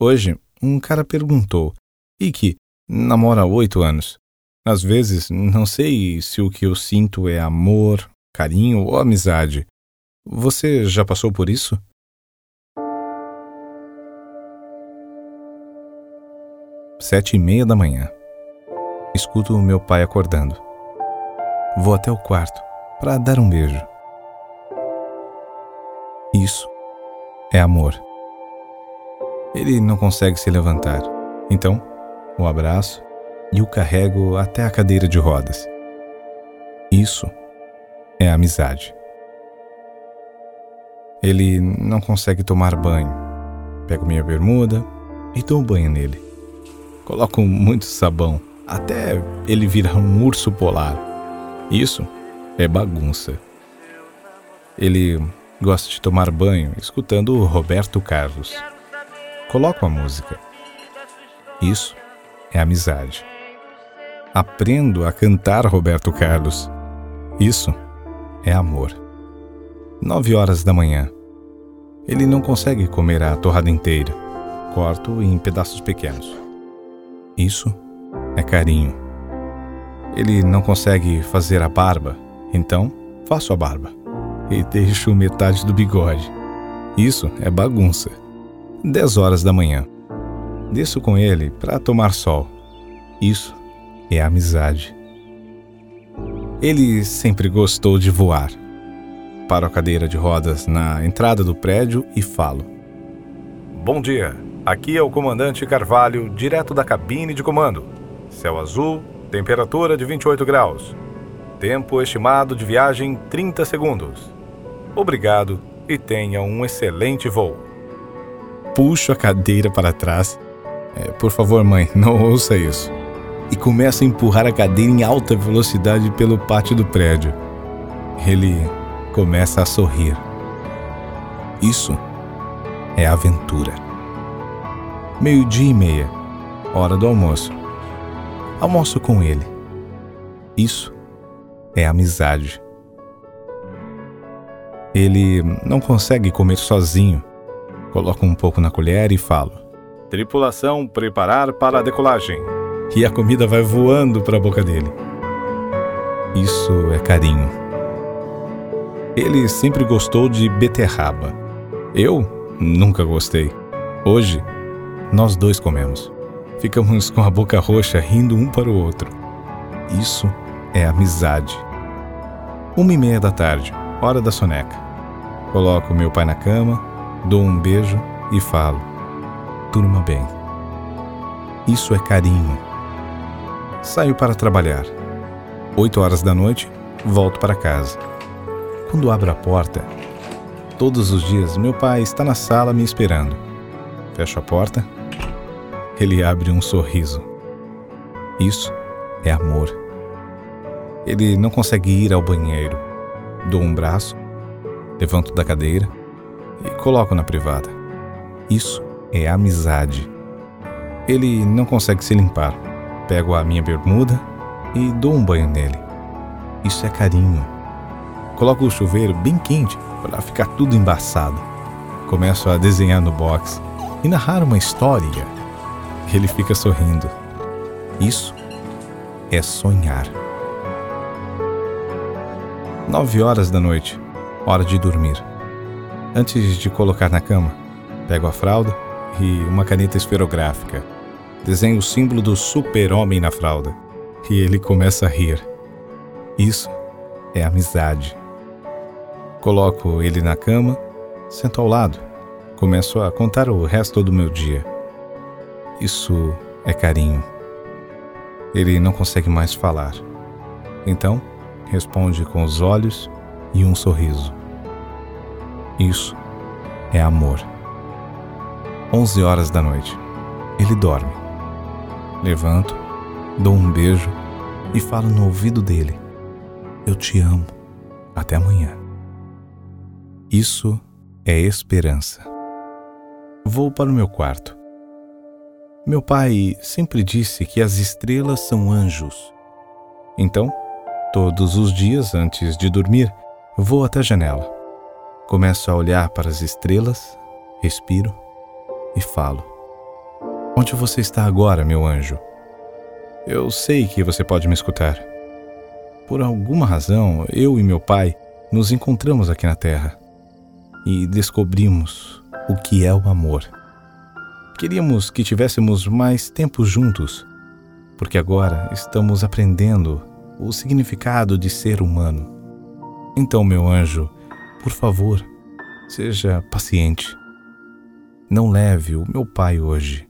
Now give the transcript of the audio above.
Hoje, um cara perguntou: Ike, namora há oito anos. Às vezes, não sei se o que eu sinto é amor, carinho ou amizade. Você já passou por isso? Sete e meia da manhã. Escuto meu pai acordando. Vou até o quarto para dar um beijo. Isso é amor. Ele não consegue se levantar. Então, o abraço e o carrego até a cadeira de rodas. Isso é amizade. Ele não consegue tomar banho. Pego minha bermuda e dou um banho nele. Coloco muito sabão até ele virar um urso polar. Isso é bagunça. Ele gosta de tomar banho escutando o Roberto Carlos. Coloco a música. Isso é amizade. Aprendo a cantar Roberto Carlos. Isso é amor. Nove horas da manhã. Ele não consegue comer a torrada inteira. Corto em pedaços pequenos. Isso é carinho. Ele não consegue fazer a barba, então faço a barba e deixo metade do bigode. Isso é bagunça. 10 horas da manhã. Desço com ele para tomar sol. Isso é amizade. Ele sempre gostou de voar. Paro a cadeira de rodas na entrada do prédio e falo: Bom dia, aqui é o comandante Carvalho, direto da cabine de comando. Céu azul, temperatura de 28 graus. Tempo estimado de viagem 30 segundos. Obrigado e tenha um excelente voo. Puxo a cadeira para trás. É, por favor, mãe, não ouça isso. E começo a empurrar a cadeira em alta velocidade pelo pátio do prédio. Ele começa a sorrir. Isso é aventura. Meio-dia e meia, hora do almoço. Almoço com ele. Isso é amizade. Ele não consegue comer sozinho. Coloco um pouco na colher e falo: Tripulação, preparar para a decolagem. E a comida vai voando para a boca dele. Isso é carinho. Ele sempre gostou de beterraba. Eu nunca gostei. Hoje, nós dois comemos. Ficamos com a boca roxa rindo um para o outro. Isso é amizade. Uma e meia da tarde, hora da soneca. Coloco meu pai na cama, dou um beijo e falo: Durma bem. Isso é carinho. Saio para trabalhar. Oito horas da noite, volto para casa. Quando abro a porta, todos os dias meu pai está na sala me esperando. Fecho a porta, ele abre um sorriso. Isso é amor. Ele não consegue ir ao banheiro. Dou um braço, levanto da cadeira e coloco na privada. Isso é amizade. Ele não consegue se limpar. Pego a minha bermuda e dou um banho nele. Isso é carinho. Coloco o chuveiro bem quente para ficar tudo embaçado. Começo a desenhar no box e narrar uma história. Ele fica sorrindo. Isso é sonhar. Nove horas da noite, hora de dormir. Antes de colocar na cama, pego a fralda e uma caneta esferográfica. Desenho o símbolo do super-homem na fralda. E ele começa a rir. Isso é amizade. Coloco ele na cama, sento ao lado, começo a contar o resto do meu dia. Isso é carinho. Ele não consegue mais falar. Então, responde com os olhos e um sorriso. Isso é amor. Onze horas da noite. Ele dorme. Levanto, dou um beijo e falo no ouvido dele: Eu te amo. Até amanhã. Isso é esperança. Vou para o meu quarto. Meu pai sempre disse que as estrelas são anjos. Então, todos os dias antes de dormir, vou até a janela. Começo a olhar para as estrelas, respiro e falo: Onde você está agora, meu anjo? Eu sei que você pode me escutar. Por alguma razão, eu e meu pai nos encontramos aqui na Terra e descobrimos o que é o amor. Queríamos que tivéssemos mais tempo juntos, porque agora estamos aprendendo o significado de ser humano. Então, meu anjo, por favor, seja paciente. Não leve o meu pai hoje.